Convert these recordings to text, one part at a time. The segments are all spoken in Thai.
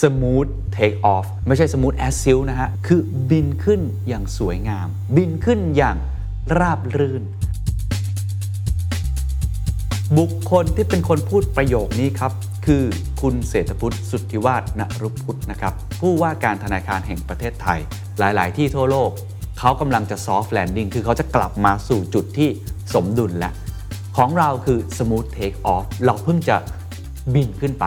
smooth take off ไม่ใช่ smooth as silk นะฮะ คือบินขึ้นอย่างสวยงาม บินขึ้นอย่างราบรื่น บุคคลที่เป็นคนพูดประโยคนี้ครับ คือคุณเศรษฐพุทธสุทธิวาฒนรุพุทธนะครับ ผู้ว่าการธนาคารแห่งประเทศไทย หลาย ๆ ที่ทั่วโลก เขากำลังจะ soft landing คือเขาจะกลับมาสู่จุดที่สมดุลแล้วของเราคือ smooth take off เราเพิ่งจะบินขึ้นไป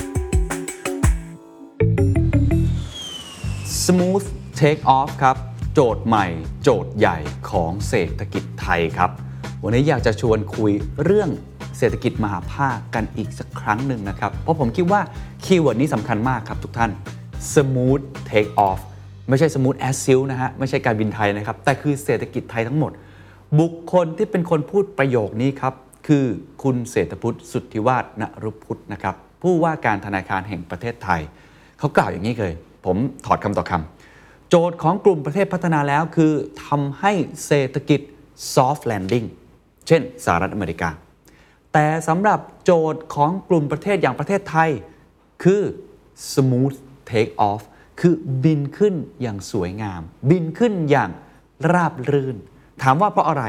smooth take off ครับ โจทย์ใหม่ โจทย์ใหญ่ของเศรษฐกิจไทยครับ วันนี้อยากจะชวนคุยเรื่องเศรษฐกิจมหาภาคกันอีกสักครั้งหนึ่งนะครับ เพราะผมคิดว่าคีย์เวิร์ดนี้สำคัญมากครับทุกท่าน smooth take off ไม่ใช่ smooth as silk นะฮะ ไม่ใช่การบินไทยนะครับ แต่คือเศรษฐกิจไทยทั้งหมด บุคคลที่เป็นคนพูดประโยคนี้ครับ คือคุณเศรษฐพุทธสุทธิวาฒนรุพุทธนะครับผู้ว่าการธนาคารแห่งประเทศไทย เขากล่าวอย่างนี้เลย ผมถอดคำต่อคำโจทย์ของกลุ่มประเทศพัฒนาแล้วคือทำให้เศรษฐกิจ soft landing เช่นสหรัฐอเมริกา แต่สำหรับโจทย์ของกลุ่มประเทศอย่างประเทศไทย คือ smooth take off คือบินขึ้นอย่างสวยงาม บินขึ้นอย่างราบรื่น ถามว่าเพราะอะไร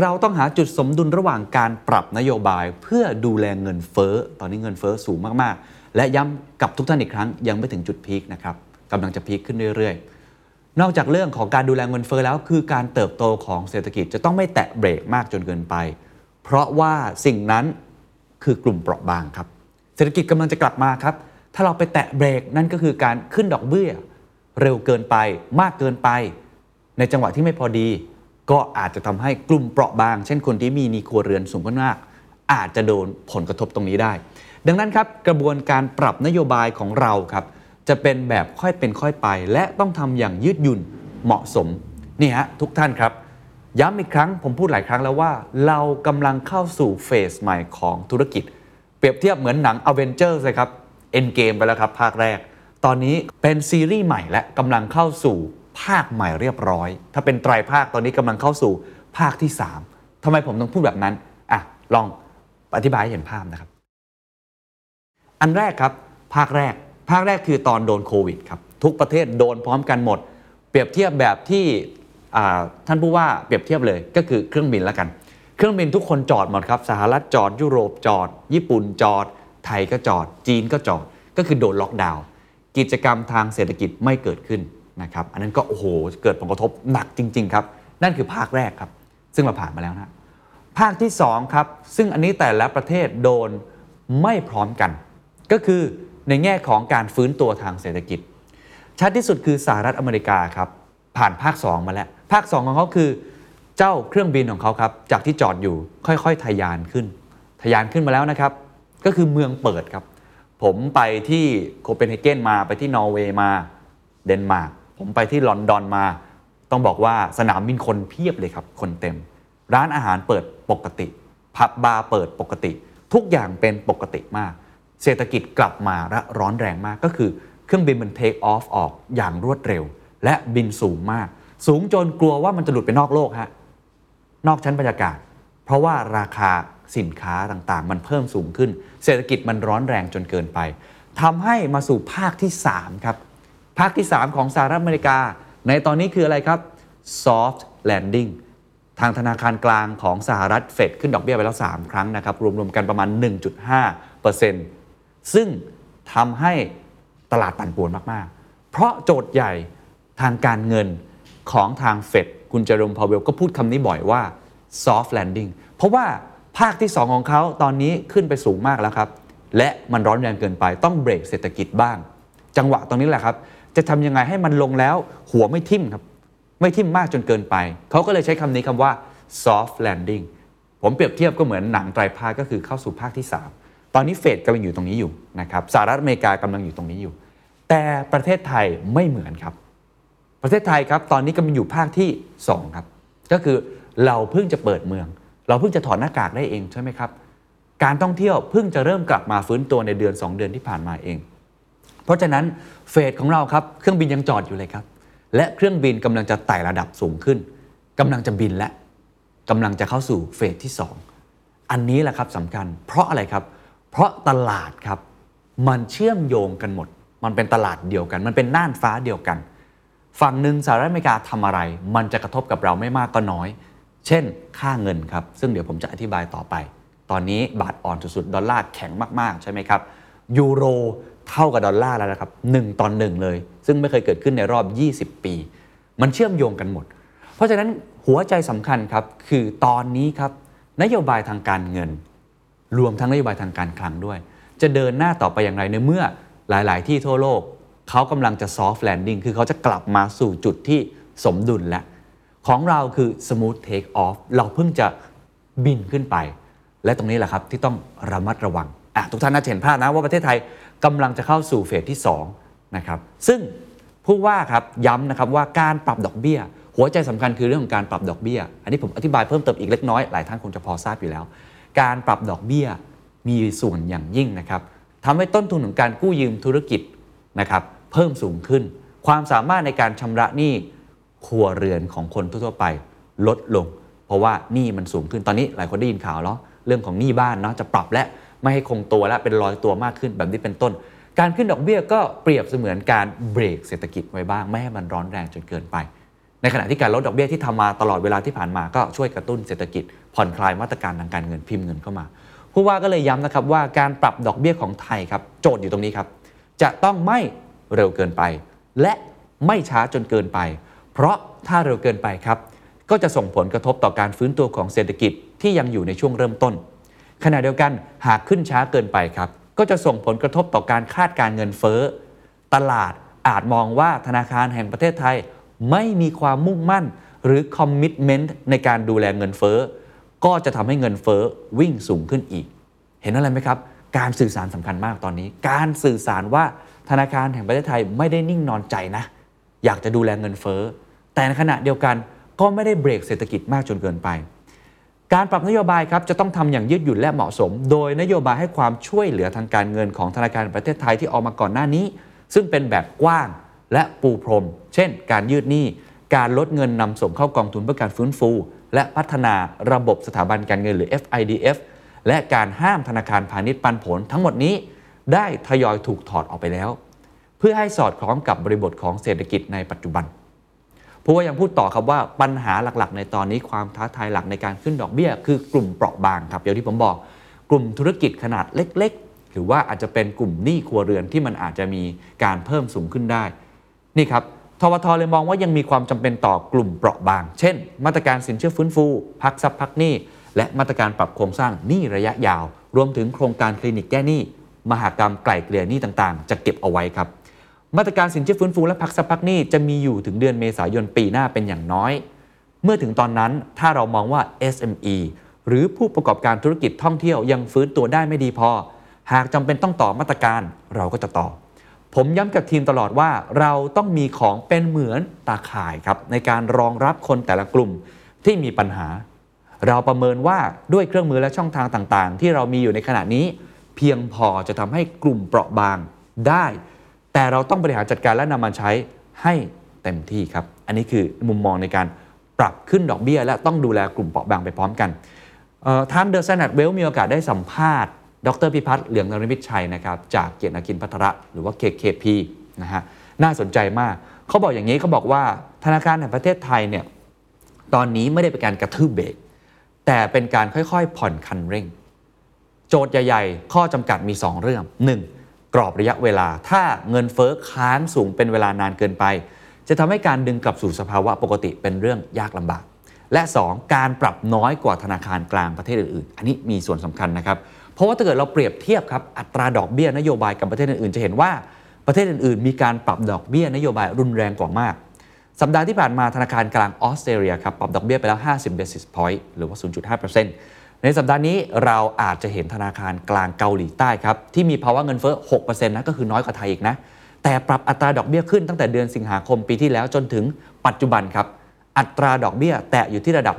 เราต้องหาจุดสมดุลระหว่างการปรับนโยบายเพื่อดูแลเงินเฟ้อ ตอนนี้เงินเฟ้อสูงมาก ๆ และย้ำกับทุกท่านอีกครั้งยังไม่ถึงจุดพีคนะครับ กำลังจะพีคขึ้นเรื่อยๆ นอกจากเรื่องของการดูแลเงินเฟ้อแล้ว คือการเติบโตของเศรษฐกิจจะต้องไม่แตะเบรกมากจนเกินไป เพราะว่าสิ่งนั้นคือกลุ่มเปราะบางครับ เศรษฐกิจกำลังจะกลับมาครับ ถ้าเราไปแตะเบรกนั่นก็คือการขึ้นดอกเบี้ย เร็วเกินไป มากเกินไป ในจังหวะที่ไม่พอดี ก็อาจจะทำให้กลุ่มเปราะบาง เช่นคนที่มีนีครัวเรือนสูงมากอาจจะโดนผลกระทบตรงนี้ได้ ดังนั้นครับกระบวนการปรับนโยบายของเราครับ จะเป็นแบบค่อยเป็นค่อยไป และต้องทำอย่างยืดหยุ่นเหมาะสมนี่ฮะทุกท่านครับ ย้ำอีกครั้งผมพูดหลายครั้งแล้วว่า เรากำลังเข้าสู่เฟสใหม่ของธุรกิจ เปรียบเทียบเหมือนหนัง a v e n g e r s เลยครับ End Game ไปแล้วครับ ภาคแรก ตอนนี้เป็นซีรีส์ใหม่และกำลังเข้าสู่ภาคใหม่เรียบร้อย ถ้าเป็นไตรภาคตอนนี้กำลังเข้าสู่ภาคที่ 3ทำไมผมต้องพูดแบบนั้นอะลองอธิบายให้เห็นภาพนะครับ อันแรกครับ ภาคแรก ภาคแรกคือตอนโดนโควิดครับทุกประเทศโดนพร้อมกันหมด เปรียบเทียบแบบที่ท่านผู้ว่าเปรียบเทียบเลยก็คือเครื่องบินแล้วกัน เครื่องบินทุกคนจอดหมดครับสหรัฐจอดยุโรปจอด ญี่ปุ่นจอด ไทยก็จอด จีนก็จอด ก็คือโดนล็อกดาวน์กิจกรรมทางเศรษฐกิจไม่เกิดขึ้นนะครับอันนั้นก็โอ้โหเกิดผลกระทบหนักจริง ๆ ครับ นั่นคือภาคแรกครับ ซึ่งเราผ่านมาแล้วนะภาคที่2ครับซึ่งอันนี้แต่ละประเทศโดนไม่พร้อมกัน ก็คือ ในแง่ของการฟื้นตัวทางเศรษฐกิจ ชัดที่สุดคือสหรัฐอเมริกาครับ ผ่านภาค 2 มาแล้ว ภาค 2 ของเขาคือ เจ้าเครื่องบินของเขาครับ จากที่จอดอยู่ค่อยๆ ทะยานขึ้น ทะยานขึ้นมาแล้วนะครับ ก็คือเมืองเปิดครับ ผมไปที่โคเปนเฮเกนมาไปที่นอร์เวย์มาเดนมาร์กผมไปที่ลอนดอนมา ต้องบอกว่าสนามบินคนเพียบเลยครับ คนเต็ม ร้านอาหารเปิดปกติ ผับบาร์เปิดปกติ ทุกอย่างเป็นปกติมาก เศรษฐกิจกลับมาและร้อนแรงมากก็คือ เครื่องบินมันเทคออฟออกอย่างรวดเร็ว และบินสูงมาก สูงจนกลัวว่ามันจะหลุดไปนอกโลกฮะนอกชั้นบรรยากาศ เพราะว่าราคาสินค้าต่างๆ มันเพิ่มสูงขึ้น เศรษฐกิจมันร้อนแรงจนเกินไปทำให้มาสู่ภาคที่ 3 ครับ ภาคที่ 3 ของสหรัฐอเมริกา ในตอนนี้คืออะไรครับ soft landing ทางธนาคารกลางของสหรัฐเฟดขึ้นดอกเบี้ยไปแล้ว 3 ครั้งนะครับ รวมๆกันประมาณ 1.5%ซึ่ ซึ่งทำให้ตลาดปั่นป่วนมาก ๆ เพราะโจทย์ใหญ่ทางการเงินของทางเฟดคุณเจอร์มพาวเวลก็พูดคำนี้บ่อยว่า soft landing เพราะว่าภาคที่ 2 ของเขาตอนนี้ขึ้นไปสูงมากแล้วครับ และมันร้อนแรงเกินไปต้องเบรกเศรษฐกิจบ้าง จังหวะตรงนี้แหละครับ จะทำยังไงให้มันลงแล้วหัวไม่ทิ่มครับ ไม่ทิ่มมากจนเกินไป เขาก็เลยใช้คำนี้คำว่า soft landing ผมเปรียบเทียบก็เหมือนหนังไตรภาคก็คือเข้าสู่ภาคที่ 3 ตอนนี้เฟดกำลังอยู่ตรงนี้อยู่นะครับสหรัฐอเมริกากำลังอยู่ตรงนี้อยู่ แต่ประเทศไทยไม่เหมือนครับ ประเทศไทยครับตอนนี้กำลังอยู่ภาคที่2ครับก็คือเราเพิ่งจะเปิดเมือง เราเพิ่งจะถอดหน้ากากได้เองใช่ไหมครับการท่องเที่ยวเพิ่งจะเริ่มกลับมาฟื้นตัวในเดือน 2 เดือนที่ผ่านมาเอง เพราะฉะนั้นเฟสของเราครับเครื่องบินยังจอดอยู่เลยครับ และเครื่องบินกำลังจะไต่ระดับสูงขึ้นกำลังจะบินและกำลังจะเข้าสู่เฟสที่ 2 อันนี้แหละครับสำคัญ เพราะอะไรครับ เพราะตลาดครับมันเชื่อมโยงกันหมด มันเป็นตลาดเดียวกัน มันเป็นน่านฟ้าเดียวกัน ฝั่งหนึ่งสหรัฐอเมริกาทำอะไร มันจะกระทบกับเราไม่มากก็น้อย เช่น ค่าเงินครับ ซึ่งเดี๋ยวผมจะอธิบายต่อไป ตอนนี้บาทอ่อนสุดๆดอลลาร์แข็งมากๆ ใช่ไหมครับ ยูโรเท่ากับดอลลาร์แล้วนะครับ1ต่อหนึ่งเลย ซึ่งไม่เคยเกิดขึ้นในรอบ 20 ปี มันเชื่อมโยงกันหมด เพราะฉะนั้นหัวใจสำคัญครับคือตอนนี้ครับนโยบายทางการเงิน รวมทั้งนโยบายทางการคลังด้วย จะเดินหน้าต่อไปอย่างไรในเมื่อหลาย ๆ ที่ทั่วโลกเขากำลังจะ soft landing คือเขาจะกลับมาสู่จุดที่สมดุลแล้วของเราคือ smooth take off เราเพิ่งจะบินขึ้นไป และตรงนี้แหละครับที่ต้องระมัดระวังทุกท่านน่าจะเห็นภาพนะว่าประเทศไทยกำลังจะเข้าสู่เฟสที่2นะครับซึ่งผู้ว่าครับย้ำนะครับว่าการปรับดอกเบี้ย หัวใจสำคัญคือเรื่องของการปรับดอกเบี้ย อันนี้ผมอธิบายเพิ่มเติมอีกเล็กน้อยหลายท่านคงจะพอทราบอยู่แล้ว การปรับดอกเบี้ยมีส่วนอย่างยิ่งนะครับทำให้ต้นทุนของการกู้ยืมธุรกิจนะครับเพิ่มสูงขึ้น ความสามารถในการชำระหนี้ครัวเรือนของคนทั่วๆไปลดลง เพราะว่าหนี้มันสูงขึ้นตอนนี้หลายคนได้ยินข่าวแล้วเรื่องของหนี้บ้านเนาะจะปรับและไม่ให้คงตัวและเป็นรอยตัวมากขึ้นแบบนี้เป็นต้น การขึ้นดอกเบี้ยก็เปรียบเสมือนการเบรกเศรษฐกิจไว้บ้างไม่ให้มันร้อนแรงจนเกินไป ในขณะที่การลดดอกเบี้ยที่ทำมาตลอดเวลาที่ผ่านมาก็ช่วยกระตุ้นเศรษฐกิจ ผ่อนคลายมาตรการทางการเงินพิมพ์เงินเข้ามาผู้ว่าก็เลยย้ำนะครับว่าการปรับดอกเบี้ยของไทยครับโจทย์อยู่ตรงนี้ครับ จะต้องไม่เร็วเกินไป และไม่ช้าจนเกินไป เพราะถ้าเร็วเกินไปครับ ก็จะส่งผลกระทบต่อการฟื้นตัวของเศรษฐกิจที่ยังอยู่ในช่วงเริ่มต้น ขณะเดียวกันหากขึ้นช้าเกินไปครับ ก็จะส่งผลกระทบต่อการคาดการเงินเฟ้อ ตลาดอาจมองว่าธนาคารแห่งประเทศไทย ไม่มีความมุ่งมั่น หรือคอมมิชเมนต์ในการดูแลเงินเฟ้อ ก็จะทำให้เงินเฟ้อวิ่งสูงขึ้นอีก เห็นอะไรไหมครับ การสื่อสารสำคัญมากตอนนี้ การสื่อสารว่าธนาคารแห่งประเทศไทยไม่ได้นิ่งนอนใจนะ อยากจะดูแลเงินเฟ้อ แต่ในขณะเดียวกันก็ไม่ได้เบรกเศรษฐกิจมากจนเกินไป การปรับนโยบายครับจะต้องทำอย่างยืดหยุ่นและเหมาะสม โดยนโยบายให้ความช่วยเหลือทางการเงินของธนาคารแห่งประเทศไทยที่ออกมาก่อนหน้านี้ ซึ่งเป็นแบบกว้าง และปูพรม เช่น การยืดหนี้ การลดเงินนำส่งเข้ากองทุนเพื่อการฟื้นฟู และพัฒนาระบบสถาบันการเงินหรือ FIDF และการห้ามธนาคารพาณิชย์ปันผลทั้งหมดนี้ได้ทยอยถูกถอดออกไปแล้ว เพื่อให้สอดคล้องกับบริบทของเศรษฐกิจในปัจจุบันผู้ว่ายังพูดต่อครับว่าปัญหาหลักๆ ในตอนนี้ความท้าทายหลักในการขึ้นดอกเบี้ย คือกลุ่มเปราะบางครับอย่างที่ผมบอก กลุ่มธุรกิจขนาดเล็ก ๆ หรือว่าอาจจะเป็นกลุ่มหนี้ครัวเรือนที่มันอาจจะมีการเพิ่มสูงขึ้นได้ นี่ครับทวทเลยมองว่ายังมีความจำเป็นต่อกลุ่มเปราะบาง เช่น มาตรการสินเชื่อฟื้นฟู พักทรัพย์พักหนี้และมาตรการปรับโครงสร้างหนี้ระยะยาว รวมถึงโครงการคลินิกแก้หนี้มหากรรมไกล่เกลี่ยหนี้ต่างๆ จะเก็บเอาไว้ครับ มาตรการสินเชื่อฟื้นฟูและพักทรัพย์พักหนี้จะมีอยู่ถึงเดือนเมษายนปีหน้าเป็นอย่างน้อย เมื่อถึงตอนนั้นถ้าเรามองว่า SME หรือผู้ประกอบการธุรกิจท่องเที่ยวยังฟื้นตัวได้ไม่ดีพอ หากจำเป็นต้องต่อมาตรการเราก็จะต่อ ผมย้ำกับทีมตลอดว่าเราต้องมีของเป็นเหมือนตาข่ายครับในการรองรับคนแต่ละกลุ่มที่มีปัญหา เราประเมินว่าด้วยเครื่องมือและช่องทางต่างๆ ที่เรามีอยู่ในขณะนี้ เพียงพอจะทำให้กลุ่มเปราะบางได้ แต่เราต้องบริหารจัดการและนำมาใช้ให้เต็มที่ครับ อันนี้คือมุมมองในการปรับขึ้นดอกเบี้ย และต้องดูแลกลุ่มเปราะบางไปพร้อมกันเอ่างเดอะ a แน d เวลมีโอกาสได้สัมภาษณ์ ดรพิพัฒน์เหลืองนรมิตชัยนะครับจากเกียรตินาคินพัทระหรือว่า KKP นะฮะน่าสนใจมากเขาบอกอย่างนี้เขาบอกว่าธนาคารแห่งประเทศไทยเนี่ยตอนนี้ไม่ได้เป็นการกระทืบเบรกแต่เป็นการค่อยๆ ผ่อนคันเร่ง โจทย์ใหญ่ๆ ข้อจำกัดมี 2 เรื่อง 1. กรอบระยะเวลาถ้าเงินเฟ้อค้างสูงเป็นเวลานานเกินไป จะทำให้การดึงกลับสู่สภาวะปกติเป็นเรื่องยากลำบาก และ 2. การปรับน้อยกว่าธนาคารกลางประเทศอื่นๆ อันนี้มีส่วนสำคัญนะครับ เพราะว่าถ้าเกิดเราเปรียบเทียบครับอัตราดอกเบี้ยนโยบายกับประเทศอื่นๆ จะเห็นว่าประเทศอื่นๆ มีการปรับดอกเบี้ยนโยบายรุนแรงกว่ามาก สัปดาห์ที่ผ่านมาธนาคารกลางออสเตรเลียครับปรับดอกเบี้ยไปแล้ว 50 basis point หรือว่า 0.5%ในสัปดาห์นี้เราอาจจะเห็นธนาคารกลางเกาหลีใต้ครับที่มีภาวะเงินเฟ้อ 6%นะก็คือน้อยกว่าไทยอีกนะแต่ปรับอัตราดอกเบี้ยขึ้นตั้งแต่เดือนสิงหาคมปีที่แล้วจนถึงปัจจุบันครับอัตราดอกเบี้ยแตะอยู่ที่ระดับ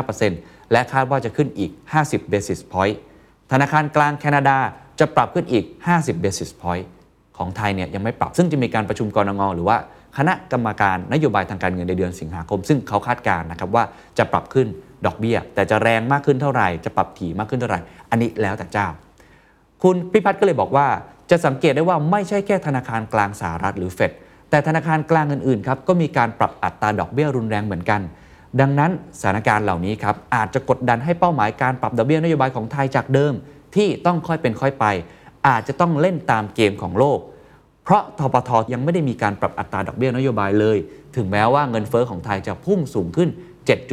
1.75%และคาดว่าจะขึ้นอีก 50 basis point ธนาคารกลางแคนาดาจะปรับขึ้นอีก 50 basis point ของไทยเนี่ยยังไม่ปรับ ซึ่งจะมีการประชุมกรงงหรือว่าคณะกรรมการนโยบายทางการเงินในเดือนสิงหาคม ซึ่งเขาคาดการณ์นะครับว่าจะปรับขึ้นดอกเบี้ย แต่จะแรงมากขึ้นเท่าไหร่ จะปรับถี่มากขึ้นเท่าไหร่ อันนี้แล้วแต่เจ้า คุณพิพัฒน์ก็เลยบอกว่า จะสังเกตได้ว่าไม่ใช่แค่ธนาคารกลางสหรัฐหรือเฟดแต่ธนาคารกลางอื่นๆครับก็มีการปรับอัตราดอกเบี้ยรุนแรงเหมือนกัน ดังนั้นสถานการณ์เหล่านี้ครับอาจจะกดดันให้เป้าหมายการปรับดอกเบี้ยนโยบายของไทยจากเดิม ที่ต้องค่อยเป็นค่อยไป อาจจะต้องเล่นตามเกมของโลก เพราะทปทยังไม่ได้มีการปรับอัตราดอกเบี้ยนโยบายเลย ถึงแม้ว่าเงินเฟอ้อของไทยจะพุ่งสูงขึ้น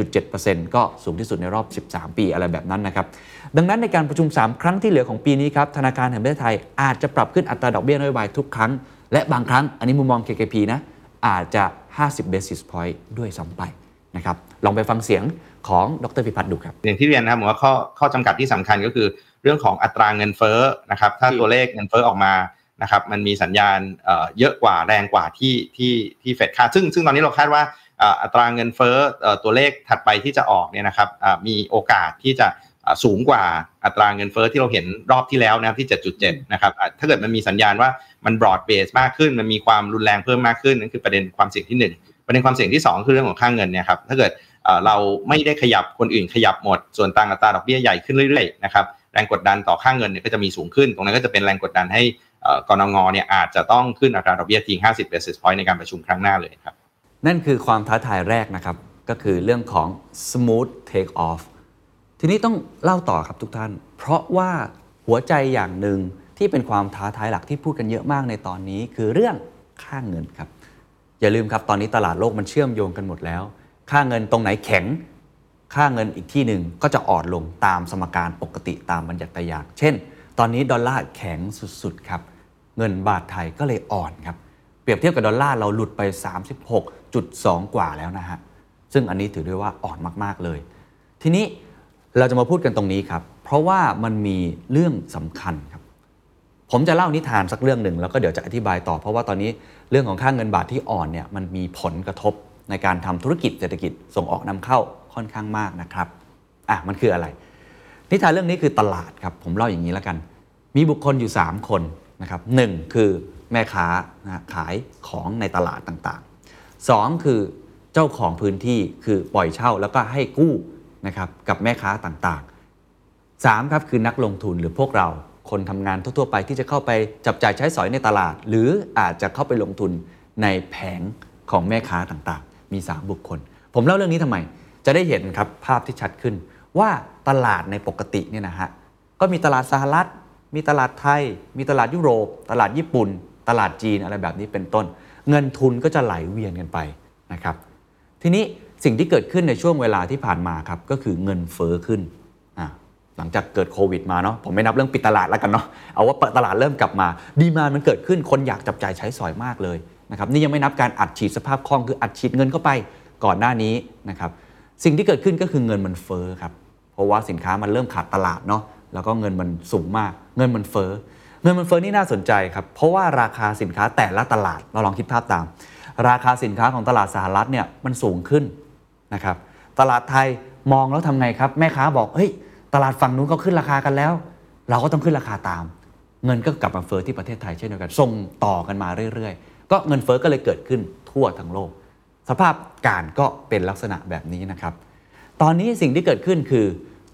7.7%ก็สูงที่สุดในรอบ 13 ปีอะไรแบบนั้นนะครับดังนั้นในการประชุม 3 ครั้งที่เหลือของปีนี้ครับธนาคารแห่งประเทศไทยอาจจะปรับขึ้นอัตราดอกเบี้ยนโยบายทุกครั้ง และบางครั้งอันนี้มุมมอง KKP นะอาจจะ 50 basis point ด้วยซ้ำไป นะครับลองไปฟังเสียงของดรพิพัฒน์ดูครับอย่างที่เรียนนะครับผมว่าข้อข้อจำกัดที่สำคัญก็คือ เรื่องของอัตราเงินเฟ้อนะครับถ้าตัวเลขเงินเฟ้อออกมานะครับมันมีสัญญาณเอ่อเยอะกว่าแรงกว่าที่ที่ที่เฟดคาดซึ่งซึ่งตอนนี้เราคาดว่าอ่าอัตราเงินเฟ้อเอ่อตัวเลขถัดไปที่จะออกเนี่ยนะครับอ่ามีโอกาสที่จะอ่าสูงกว่าอัตราเงินเฟ้อที่เราเห็นรอบที่แล้วนะครับที่ 7.7 นะครับอ่าถ้าเกิดมันมีสัญญาณว่ามัน broad base มากขึ้น มันมีความรุนแรงเพิ่มมากขึ้นนั่นคือประเด็นความเสี่ยงที่หนึ่ง ประเด็นความเสี่ยงที่สองคือเรื่องของค่าเงินเนี่ยครับถ้าเกิดเราไม่ได้ขยับคนอื่นขยับหมด ส่วนต่างอัตราดอกเบี้ยใหญ่ขึ้นเรื่อยๆนะครับแรงกดดันต่อค่าเงินเนี่ยก็จะมีสูงขึ้น ตรงนั้นก็จะเป็นแรงกดดันให้กรงงเนี่ยอาจจะต้องขึ้นอัตราดอกเบี้ยทิ้ง50 basis point ในการประชุมครั้งหน้าเลยครับนั่นคือความท้าทายแรกนะครับ ก็คือเรื่องของ smooth take off ทีนี้ต้องเล่าต่อครับทุกท่าน เพราะว่าหัวใจอย่างหนึ่งที่เป็นความท้าทายหลักที่พูดกันเยอะมากในตอนนี้ คือเรื่องค่าเงินครับ อย่าลืมครับตอนนี้ตลาดโลกมันเชื่อมโยงกันหมดแล้ว ค่าเงินตรงไหนแข็ง ค่าเงินอีกที่หนึ่งก็จะอ่อนลงตามสมการปกติตามบัญญัติยากเช่น ตอนนี้ดอลลาร์แข็งสุดๆครับเงินบาทไทยก็เลยอ่อนครับเปรียบเทียบกับดอลลาร์เราหลุดไป 36.2 กว่าแล้วนะฮะซึ่งอันนี้ถือได้ว่าอ่อนมากๆเลย ทีนี้เราจะมาพูดกันตรงนี้ครับเพราะว่ามันมีเรื่องสำคัญครับ ผมจะเล่านิทานสักเรื่องหนึ่งแล้วก็เดี๋ยวจะอธิบายต่อ เพราะว่าตอนนี้เรื่องของค่าเงินบาทที่อ่อนเนี่ยมันมีผลกระทบในการทำธุรกิจเศรษฐกิจส่งออกนำเข้าค่อนข้างมากนะครับอะมันคืออะไร นิทานเรื่องนี้คือตลาดครับผมเล่าอย่างนี้แล้วกัน มีบุคคลอยู่ 3 คนนะครับหนึ่งคือแม่ค้านะขายของในตลาดต่างๆสองคือเจ้าของพื้นที่คือปล่อยเช่าแล้วก็ให้กู้นะครับกับแม่ค้าต่างๆ 3 ครับคือนักลงทุนหรือพวกเรา คนทำงานทั่ว ๆ ไปที่จะเข้าไปจับจ่ายใช้สอยในตลาด หรืออาจจะเข้าไปลงทุนในแผงของแม่ค้าต่างๆ มี 3 บุคคล ผมเล่าเรื่องนี้ทำไม จะได้เห็นครับภาพที่ชัดขึ้น ว่าตลาดในปกติเนี่ยนะฮะก็มีตลาดสหรัฐ มีตลาดไทย มีตลาดยุโรป ตลาดญี่ปุ่น ตลาดจีนอะไรแบบนี้เป็นต้น เงินทุนก็จะไหลเวียนกันไปนะครับ ทีนี้สิ่งที่เกิดขึ้นในช่วงเวลาที่ผ่านมาครับก็คือเงินเฟ้อขึ้น หลังจากเกิดโควิดมาเนาะผมไม่นับเรื่องปิดตลาดแล้วกันเนาะเอาว่าเปิดตลาดเริ่มกลับมาดีมานมันเกิดขึ้นคนอยากจับจ่ายใช้สอยมากเลยนะครับนี่ยังไม่นับการอัดฉีดสภาพคล่องคืออัดฉีดเงินเข้าไปก่อนหน้านี้นะครับสิ่งที่เกิดขึ้นก็คือเงินมันเฟ้อครับเพราะว่าสินค้ามันเริ่มขาดตลาดเนาะแล้วก็เงินมันสูงมาก เงินมันเฟ้อเงินมันเฟ้อนี่น่าสนใจครับเพราะว่าราคาสินค้าแต่ละตลาดเราลองคิดภาพตาม ราคาสินค้าของตลาดสหรัฐเนี่ยมันสูงขึ้นนะครับตลาดไทยมองแล้วทำไงครับ แม่ค้าบอกเฮ้ย ตลาดฝั่งนู้นเขาขึ้นราคากันแล้ว เราก็ต้องขึ้นราคาตาม เงินก็กลับมาเฟ้อที่ประเทศไทยเช่นเดียวกันส่งต่อกันมาเรื่อยๆ ก็เงินเฟ้อก็เลยเกิดขึ้นทั่วทั้งโลก สภาพการก็เป็นลักษณะแบบนี้นะครับ ตอนนี้สิ่งที่เกิดขึ้นคือ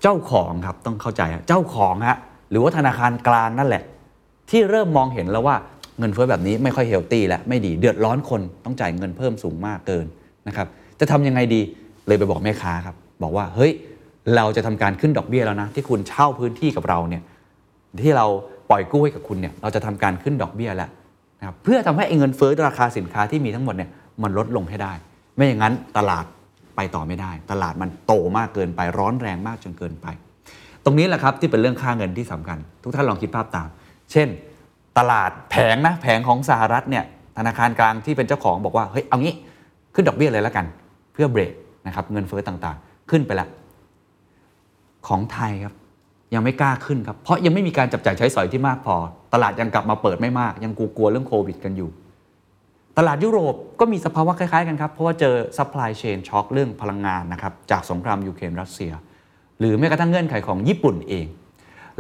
เจ้าของครับต้องเข้าใจเจ้าของฮะหรือว่าธนาคารกลางนั่นแหละ ที่เริ่มมองเห็นแล้วว่าเงินเฟ้อแบบนี้ไม่ค่อยเฮลตี้และไม่ดีเดือดร้อนคนต้องจ่ายเงินเพิ่มสูงมากเกินนะครับจะทำยังไงดีเลยไปบอกแม่ค้าครับบอกว่าเฮ้ย เราจะทำการขึ้นดอกเบี้ยแล้วนะ ที่คุณเช่าพื้นที่กับเราเนี่ยที่เราปล่อยกู้ให้กับคุณเนี่ยเราจะทำการขึ้นดอกเบี้ยแล้วนะครับเพื่อทำให้เงินเฟ้อราคาสินค้าที่มีทั้งหมดเนี่ยมันลดลงให้ได้ ไม่อย่างนั้นตลาดไปต่อไม่ได้ ตลาดมันโตมากเกินไปร้อนแรงมากจนเกินไป ตรงนี้แหละครับที่เป็นเรื่องค่าเงินที่สำคัญ ทุกท่านลองคิดภาพตาม เช่น ตลาดแผงนะแผงของสหรัฐเนี่ยธนาคารกลางที่เป็นเจ้าของบอกว่าเฮ้ยเอางี้ขึ้นดอกเบี้ยเลยแล้วกัน เพื่อเบรกนะครับเงินเฟ้อต่างๆ ขึ้นไปล้ว ของไทยครับ ยังไม่กล้าขึ้นครับ เพราะยังไม่มีการจับจ่ายใช้สอยที่มากพอ ตลาดยังกลับมาเปิดไม่มาก ยังกลัวๆเรื่องโควิดกันอยู่ ตลาดยุโรปก็มีสภาวะคล้ายๆกันครับ เพราะว่าเจอ supply chain shock เรื่องพลังงานนะครับจากสงครามยูเครนรัสเซีย หรือแม้กระทั่งเงื่อนไขของญี่ปุ่นเอง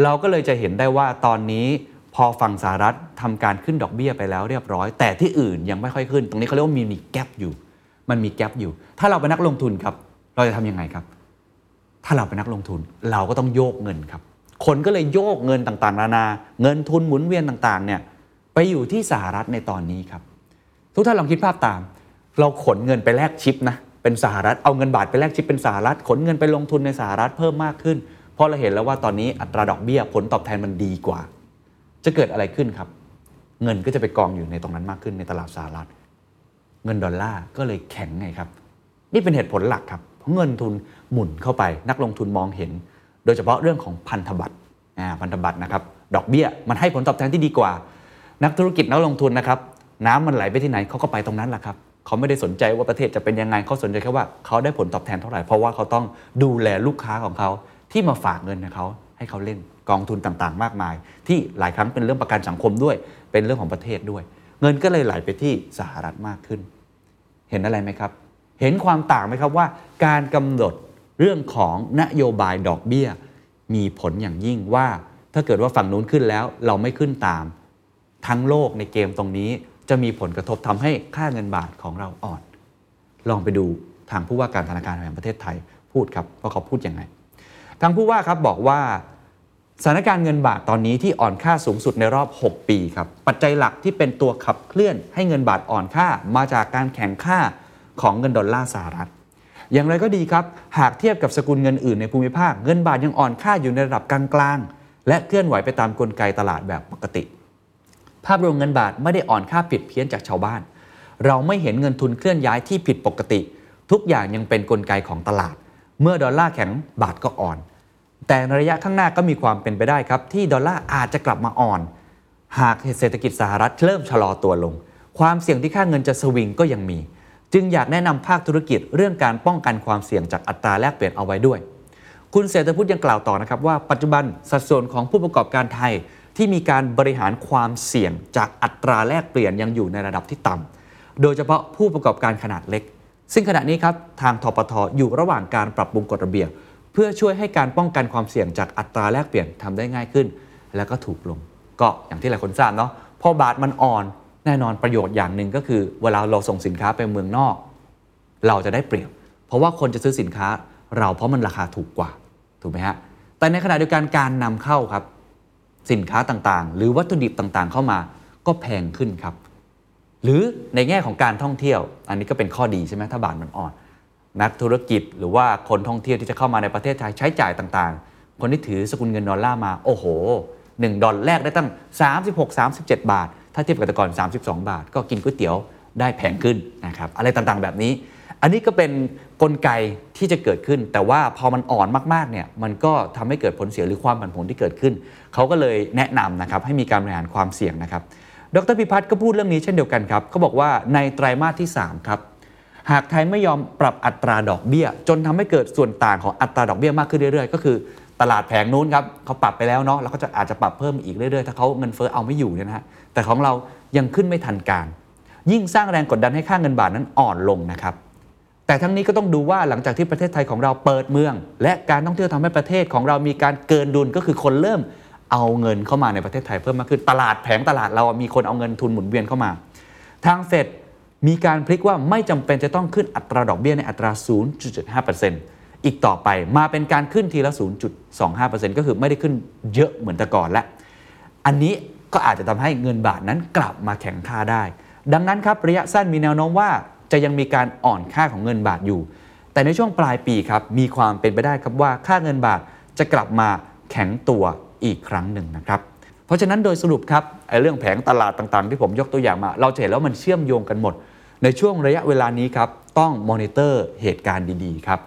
เราก็เลยจะเห็นได้ว่าตอนนี้พอฝั่งสหรัฐทำการขึ้นดอกเบี้ยไปแล้วเรียบร้อย แต่ที่อื่นยังไม่ค่อยขึ้น ตรงนี้เขาเรียกว่ามีมีแกลบอยู่ มันมีแกลบอยู่ ถ้าเราเป็นนักลงทุนครับ เราจะทำยังไงครับ ถ้าเราเป็นนักลงทุนเราก็ต้องโยกเงินครับ คนก็เลยโยกเงินต่างๆนานา เงินทุนหมุนเวียนต่างๆเนี่ยไปอยู่ที่สหรัฐในตอนนี้ครับ ทุกท่านลองคิดภาพตาม เราขนเงินไปแลกชิปนะเป็นสหรัฐเอาเงินบาทไปแลกชิปเป็นสหรัฐ ขนเงินไปลงทุนในสหรัฐเพิ่มมากขึ้น เพราะเราเห็นแล้วว่าตอนนี้อัตราดอกเบี้ยผลตอบแทนมันดีกว่า จะเกิดอะไรขึ้นครับ เงินก็จะไปกองอยู่ในตรงนั้นมากขึ้นในตลาดสหรัฐ เงินดอลลาร์ก็เลยแข็งไงครับ นี่เป็นเหตุผลหลักครับ เงินทุนหมุนเข้าไป นักลงทุนมองเห็น โดยเฉพาะเรื่องของพันธบัตรพันธบัตรนะครับดอกเบี้ยมันให้ผลตอบแทนที่ดีกว่า นักธุรกิจนักลงทุนนะครับน้ำมันไหลไปที่ไหนเขาก็ไปตรงนั้นแหละครับเขาไม่ได้สนใจว่าประเทศจะเป็นยังไงเขาสนใจแค่ว่าเขาได้ผลตอบแทนเท่าไหร่เพราะว่าเขาต้องดูแลลูกค้าของเขาที่มาฝากเงินให้เขาให้เขาเล่นกองทุนต่างๆ มากมาย ที่หลายครั้งเป็นเรื่องประกันสังคมด้วย เป็นเรื่องของประเทศด้วย เงินก็เลยไหลไปที่สหรัฐมากขึ้น เห็นอะไรไหมครับ เห็นความต่างไหมครับว่า การกำหนดเรื่องของนโยบายดอกเบี้ย มีผลอย่างยิ่งว่า ถ้าเกิดว่าฝั่งนู้นขึ้นแล้วเราไม่ขึ้นตาม ทั้งโลกในเกมตรงนี้จะมีผลกระทบทำให้ค่าเงินบาทของเราอ่อน ลองไปดูทางผู้ว่าการธนาคารแห่งประเทศไทยพูดครับว่าเขาพูดยังไง ทางผู้ว่าครับบอกว่าสถานการณ์เงินบาทตอนนี้ที่อ่อนค่าสูงสุดในรอบ 6 ปีครับ ปัจจัยหลักที่เป็นตัวขับเคลื่อนให้เงินบาทอ่อนค่ามาจากการแข่งค่า ของเงินดอลลาร์สหรัฐ อย่างไรก็ดีครับ หากเทียบกับสกุลเงินอื่นในภูมิภาค เงินบาทยังอ่อนค่าอยู่ในระดับกลางๆ และเคลื่อนไหวไปตามกลไกตลาดแบบปกติ ภาพรวมเงินบาทไม่ได้อ่อนค่าผิดเพี้ยนจากชาวบ้าน เราไม่เห็นเงินทุนเคลื่อนย้ายที่ผิดปกติ ทุกอย่างยังเป็นนกลไกของตลาด เมื่อดอลลาร์แข็งบาทก็อ่อน แต่ในระยะข้างหน้าก็มีความเป็นไปได้ครับที่ดอลลาร์อาจจะกลับมาอ่อน หากเศรษฐกิจสหรัฐเริ่มชะลอตัวลง ความเสี่ยงที่ค่าเงินจะสวิงก็ยังมี จึงอยากแนะนำภาคธุรกิจเรื่องการป้องกันความเสี่ยงจากอัตราแลกเปลี่ยนเอาไว้ด้วย คุณเศรษฐพุทธยังกล่าวต่อนะครับว่าปัจจุบันสัดส่วนของผู้ประกอบการไทยที่มีการบริหารความเสี่ยงจากอัตราแลกเปลี่ยนยังอยู่ในระดับที่ต่ำโดยเฉพาะผู้ประกอบการขนาดเล็ก ซึ่งขณะนี้ครับทางทปทอยู่ระหว่างการปรับปรุงกฎระเบียบเพื่อช่วยให้การป้องกันความเสี่ยงจากอัตราแลกเปลี่ยนทำได้ง่ายขึ้น และก็ถูกลง ก็อย่างที่หลายคนทราบเนาะพอบาทมันอ่อน น่นอนประโยชน์อย่างหนึ่งก็คือเวลาเราส่งสินค้าไปเมืองนอก เราจะได้เปรียบ เพราะว่าคนจะซื้อสินค้าเราเพราะมันราคาถูกกว่าถูกไหมฮะแต่ในขณะเดียวกันการนำเข้าครับสินค้าต่างๆ หรือวัตถุดิบต่างๆ เข้ามาก็แพงขึ้นครับ หรือในแง่ของการท่องเที่ยว อันนี้ก็เป็นข้อดีใช่ไหมถ้าบาทมันอ่อน นักธุรกิจหรือว่าคนท่องเที่ยวที่จะเข้ามาในประเทศไทยใช้จ่ายต่างๆ คนที่ถือสกุลเงินดอลลาร์มาโอ้โห1ดอลแรกได้ตั้ง 36-37 บาท ถ้าเทียบกับแต่ก่อน 32 บาท ก็กินก๋วยเตี๋ยวได้แพงขึ้นนะครับอะไรต่างๆแบบนี้ อันนี้ก็เป็นกลไกที่จะเกิดขึ้น แต่ว่าพอมันอ่อนมากๆเนี่ยมันก็ทำให้เกิดผลเสียหรือความผันผวนที่เกิดขึ้น เขาก็เลยแนะนำนะครับให้มีการบริหารความเสี่ยงนะครับ ดรพิพัฒน์ก็พูดเรื่องนี้เช่นเดียวกันครับเขาบอกว่าในไตรมาสที่3ครับหากไทยไม่ยอมปรับอัตราดอกเบี้ย จนทำให้เกิดส่วนต่างของอัตราดอกเบี้ยมากขึ้นเรื่อยๆ ก็คือ ตลาดแผงนู้นครับเขาปรับไปแล้วเนาะแล้วก็จะอาจจะปรับเพิ่มอีกเรื่อยๆ ถ้าเขาเงินเฟ้อเอาไม่อยู่เนี่ยนะฮะแต่ของเรายังขึ้นไม่ทันการ ยิ่งสร้างแรงกดดันให้ค่าเงินบาทนั้นอ่อนลงนะครับแต่ทั้งนี้ก็ต้องดูว่าหลังจากที่ประเทศไทยของเราเปิดเมือง และการท่องเที่ยวทำให้ประเทศของเรามีการเกินดุลก็คือคนเริ่มเอาเงินเข้ามาในประเทศไทยเพิ่มมากขึ้นตลาดแผงตลาดเรามีคนเอาเงินทุนหมุนเวียนเข้ามา ทางเฟดมีการพลิกว่าไม่จำเป็นจะต้องขึ้นอัตราดอกเบี้ยในอัตรา 0.75% อีกต่อไปมาเป็นการขึ้นทีละ 0.25%ก็คือไม่ได้ขึ้นเยอะเหมือนแต่ก่อนแล้ว อันนี้ก็อาจจะทำให้เงินบาทนั้นกลับมาแข็งค่าได้ ดังนั้นครับระยะสั้นมีแนวโน้มว่าจะยังมีการอ่อนค่าของเงินบาทอยู่ แต่ในช่วงปลายปีครับมีความเป็นไปได้ครับว่าค่าเงินบาทจะกลับมาแข็งตัวอีกครั้งหนึ่งนะครับเพราะฉะนั้นโดยสรุปครับไอ้เรื่องแผงตลาดต่างๆ ที่ผมยกตัวอย่างมา เราจะเห็นแล้วมันเชื่อมโยงกันหมด ในช่วงระยะเวลานี้ครับต้องมอนิเตอร์เหตุการณ์ดีๆครับ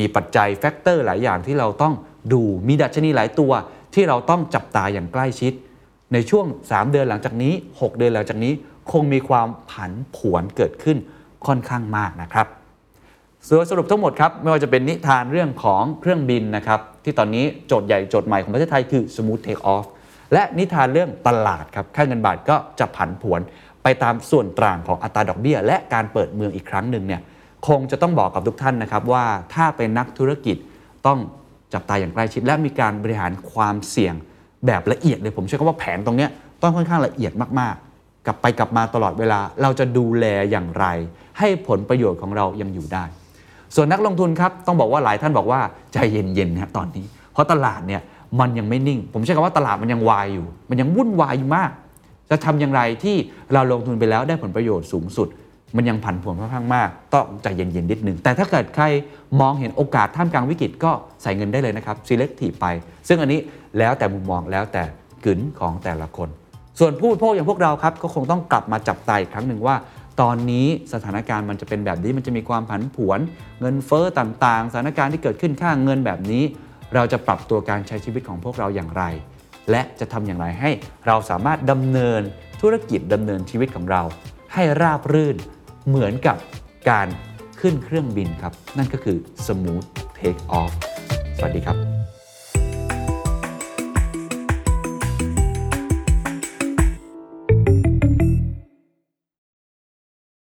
มีปัจจัย factor หลายอย่างที่เราต้องดูมีดัชนีหลายตัว ที่เราต้องจับตาอย่างใกล้ชิด ในช่วง 3 เดือนหลังจากนี้ 6 เดือนหลังจากนี้คงมีความผันผวนเกิดขึ้นค่อนข้างมากนะครับส่วนสรุปทั้งหมดครับไม่ว่าจะเป็นนิทานเรื่องของเครื่องบินนะครับที่ตอนนี้โจทย์ใหญ่โจทย์ใหม่ของประเทศไทยคือ smooth take off และนิทานเรื่องตลาดครับค่าเงินบาทก็จะผันผวนไปตามส่วนต่างของอัตราดอกเบี้ย และการเปิดเมืองอีกครั้งหนึ่งเนี่ย คงจะต้องบอกกับทุกท่านนะครับว่าถ้าเป็นนักธุรกิจต้องจับตาอย่างใกล้ชิด และมีการบริหารความเสี่ยงแบบละเอียดเลยผมใช้คำว่าแผนตรงนี้ต้องค่อนข้างละเอียดมากๆ กลับไปกลับมาตลอดเวลา เราจะดูแลอย่างไร ให้ผลประโยชน์ของเรายังอยู่ได้ ส่วนนักลงทุนครับต้องบอกว่าหลายท่านบอกว่าใจเย็นๆนะตอนนี้ เพราะตลาดเนี่ยมันยังไม่นิ่ง ผมใช้คำว่าตลาดมันยังวายอยู่ มันยังวุ่นวายอยู่มาก จะทำอย่างไรที่เราลงทุนไปแล้วได้ผลประโยชน์สูงสุด มันยังผันผวนค่อนข้างมากต้องใจเย็นๆนิดนึง แต่ถ้าเกิดใครมองเห็นโอกาสท่ามกลางวิกฤตก็ใส่เงินได้เลยนะครับ selective ไป ซึ่งอันนี้แล้วแต่มุมมองแล้วแต่กึนของแต่ละคน ส่วนผู้บริโภคอย่างพวกเราครับก็คงต้องกลับมาจับตาอีกครั้งหนึ่งว่า ตอนนี้สถานการณ์มันจะเป็นแบบนี้มันจะมีความผันผวน เงินเฟ้อต่างๆ สถานการณ์ที่เกิดขึ้นค่างเงินแบบนี้ เราจะปรับตัวการใช้ชีวิตของพวกเราอย่างไร และจะทำอย่างไรให้เราสามารถดำเนินธุรกิจดำเนินชีวิตของเรา ให้ราบรื่น เหมือนกับการขึ้นเครื่องบินครับ นั่นก็คือ smooth take off สวัสดีครับ